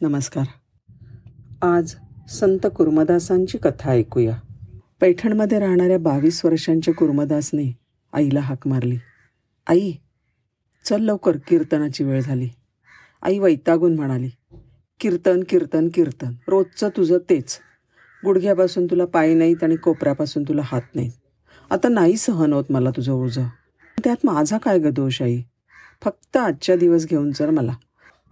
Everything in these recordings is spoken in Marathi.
नमस्कार. आज संत कुर्मदासांची कथा ऐकूया. पैठणमध्ये राहणाऱ्या बावीस वर्षांच्या कुर्मदासने आईला हाक मारली. आई चल लवकर कीर्तनाची वेळ झाली. आई वैतागून म्हणाली कीर्तन कीर्तन कीर्तन. रोजचं तुझं तेच. गुडघ्यापासून तुला पाय नाहीत आणि कोपऱ्यापासून तुला हात नाहीत. आता नाही सहन होत मला तुझं ओझं. त्यात माझा काय ग दोष आई? फक्त आजच्या दिवस घेऊन चल मला.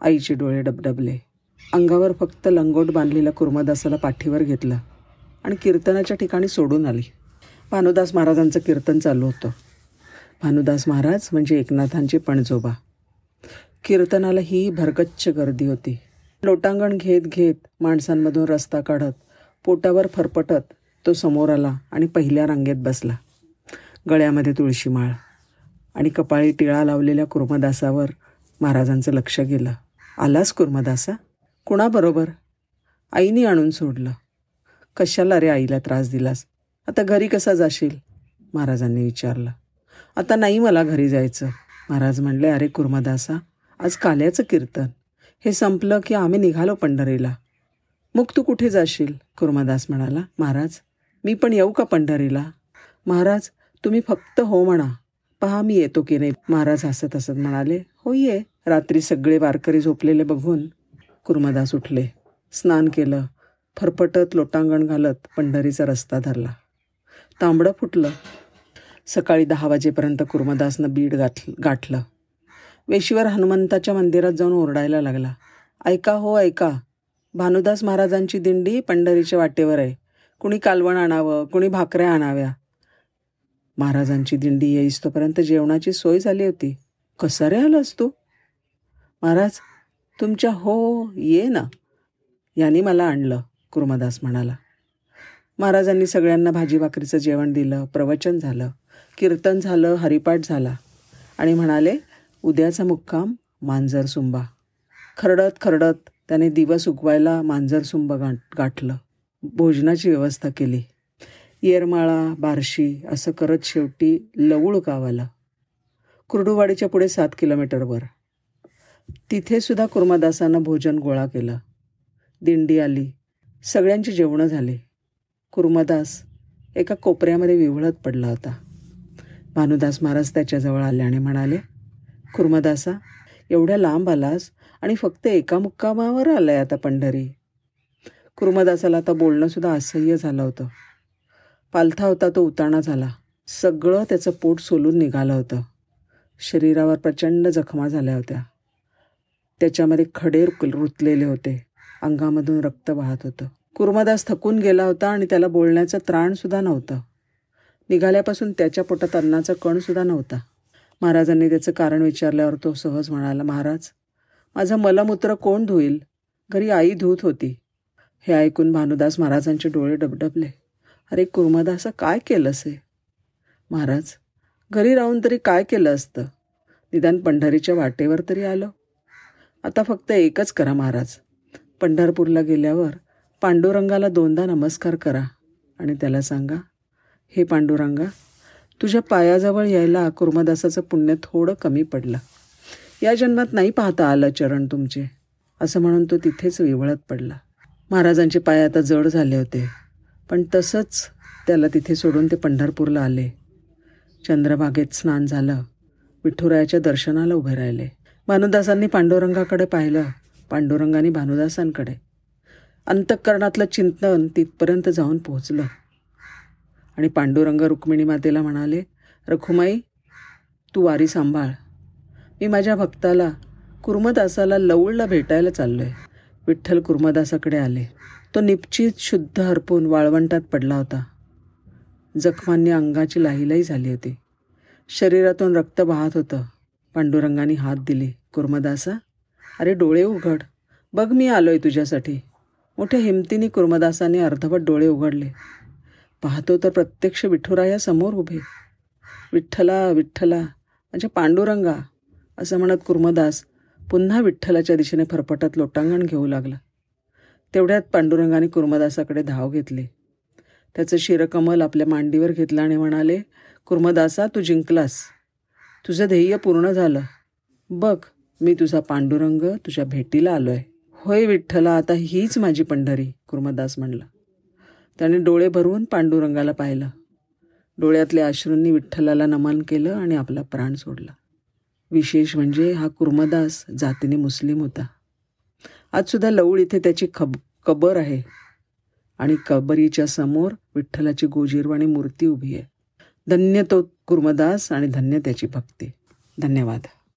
आईचे डोळे डबडबले. अंगावर फक्त लंगोट बांधलेल्या कुर्मदासाला पाठीवर घेतलं आणि कीर्तनाच्या ठिकाणी सोडून आली. भानुदास महाराजांचं कीर्तन चालू होतं. भानुदास महाराज म्हणजे एकनाथांचे पणजोबा. कीर्तनाला ही भरगच्च गर्दी होती. लोटांगण घेत घेत माणसांमधून रस्ता काढत पोटावर फरफटत तो समोर आला आणि पहिल्या रांगेत बसला. गळ्यामध्ये तुळशी माळ आणि कपाळी टिळा लावलेल्या कुर्मदासावर महाराजांचं लक्ष गेलं. आलास कुर्मदासा? कुणाबरोबर? आईने आणून सोडलं. कशाला रे आईला त्रास दिलास? आता घरी कसा जाशील? महाराजांनी विचारलं. आता नाही मला घरी जायचं. महाराज म्हणले अरे कुर्मदासा आज काल्याचं कीर्तन. हे संपलं की आम्ही निघालो पंढरीला. मग तू कुठे जाशील? कुर्मदास म्हणाला. महाराज मी पण येऊ का पंढरीला? महाराज तुम्ही फक्त हो म्हणा. पहा मी येतो की नाही. महाराज हसत हसत म्हणाले. हो ये रात्री सगळे वारकरी झोपलेले बघून कुर्मदास उठले. स्नान केलं. फरफटत लोटांगण घालत पंढरीचा रस्ता धरला. तांबडं फुटलं. सकाळी दहा वाजेपर्यंत कुर्मदासनं बीड गाठ गाठलं. वेशीवर हनुमंताच्या मंदिरात जाऊन ओरडायला लागला. ऐका हो ऐका. भानुदास महाराजांची दिंडी पंढरीच्या वाटेवर आहे. कुणी कालवण आणावं कुणी भाकऱ्या आणाव्या? महाराजांची दिंडी येईस तोपर्यंत जेवणाची सोय झाली होती. कसा रे आलास तू? महाराज तुमच्या हो ये ना याने मला आणलं कुर्मदास म्हणाला. महाराजांनी सगळ्यांना भाजी भाकरीचं जेवण दिलं प्रवचन झालं कीर्तन झालं हरिपाठ झाला. आणि म्हणाले उद्याचा मुक्काम मांजर सुंबा. खरडत खरडत त्याने दिवस उगवायला मांजर सुंब गाठ गाठलं. भोजनाची व्यवस्था केली. येरमाळा बार्शी असं करत शेवटी लवूळ गाव आलं कुर्डुवाडीच्या पुढे सात किलोमीटरवर. तिथेसुद्धा कुर्मादासांना भोजन गोळा केलं. दिंडी आली. सगळ्यांची जेवणं झाली. कुर्मदास एका कोपऱ्यामध्ये विवळत पडला होता. भानुदास महाराज त्याच्याजवळ आले आणि म्हणाले कुर्मदासा एवढ्या लांब आलास आणि फक्त एका मुक्कामावर आलाय आता पंढरी. कुर्मदासाला आता बोलणंसुद्धा असह्य झालं होतं. पालथा होता तो उताणा झाला. सगळं त्याचं पोट सोलून निघालं होतं. शरीरावर प्रचंड जखमा झाल्या होत्या. त्याच्यामध्ये खडे रुतलेले होते. अंगामधून रक्त वाहत होतं. कुर्मदास थकून गेला होता आणि त्याला बोलण्याचं त्राणसुद्धा नव्हतं. निघाल्यापासून त्याच्या पोटात अन्नाचा कणसुद्धा नव्हता. महाराजांनी त्याचं कारण विचारल्यावर तो सहज म्हणाला महाराज माझं मलमूत्र कोण धुईल? घरी आई धूत होती. हे ऐकून भानुदास महाराजांचे डोळे डबडबले. अरे कुर्मदासा काय केलं असे महाराज घरी राहून तरी काय केलं असतं? निदान पंढरीच्या वाटेवर तरी आलं. आता फक्त एकच करा महाराज. पंढरपूरला गेल्यावर पांडुरंगाला दोनदा नमस्कार करा आणि त्याला सांगा हे पांडुरंगा तुझ्या पायाजवळ यायला कुर्मदासाचं पुण्य थोडं कमी पडलं. या जन्मात नाही पाहता आलं चरण तुमचे. असं म्हणून तो तिथेच विवळत पडला. महाराजांचे पाय आता जड झाले होते पण तसंच त्याला तिथे सोडून ते पंढरपूरला आले. चंद्रभागेत स्नान झालं विठुरायाच्या दर्शनाला उभे राहिले. भानुदासांनी पांडुरंगाकडे पाहिलं. पांडुरंगाने भानुदासांकडे. अंतःकरणातलं चिंतन तिथपर्यंत जाऊन पोहोचलं. आणि पांडुरंग रुक्मिणी मातेला म्हणाले रखुमाई तू वारी सांभाळ. मी माझ्या भक्ताला कुर्मदासाला लवळला भेटायला चाललो आहे विठ्ठल कुर्मदासाकडे आले. तो निपचित शुद्ध हरपून वाळवंटात पडला होता. जखमांनी अंगाची लाहीलाही झाली होती. शरीरातून रक्त वाहत होतं. पांडुरंगाने हात दिले. कुर्मदासा अरे डोळे उघड. बघ मी आलोय तुझ्यासाठी. मोठ्या हिमतीने कुर्मदासाने अर्धवट डोळे उघडले. पाहतो तर प्रत्यक्ष विठुराया समोर उभे. विठ्ठला विठ्ठला म्हणजे पांडुरंगा असं म्हणत कुर्मदास पुन्हा विठ्ठलाच्या दिशेने फरफटत लोटांगण घेऊ लागला. तेवढ्यात पांडुरंगाने कुर्मदासाकडे धाव घेतली. त्याचं शिरकमल आपल्या मांडीवर घेतलं आणि म्हणाले कुर्मदासा तू जिंकलास. तुझं ध्येय पूर्ण झालं. बघ मी तुझा पांडुरंग तुझ्या भेटीला आलो आहे होय विठ्ठला आता हीच माझी पंढरी कुर्मदास म्हणला. त्याने डोळे भरवून पांडुरंगाला पाहिलं. डोळ्यातल्या अश्रूंनी विठ्ठलाला नमन केलं आणि आपला प्राण सोडला. विशेष म्हणजे हा कुर्मदास जातीने मुस्लिम होता. आजसुद्धा लवळ इथे त्याची खब कबर आहे. आणि कबरीच्या समोर विठ्ठलाची गोजीरवाणी मूर्ती उभी आहे. धन्य तो कुर्मदास आणि धन्य त्याची भक्ती. धन्यवाद.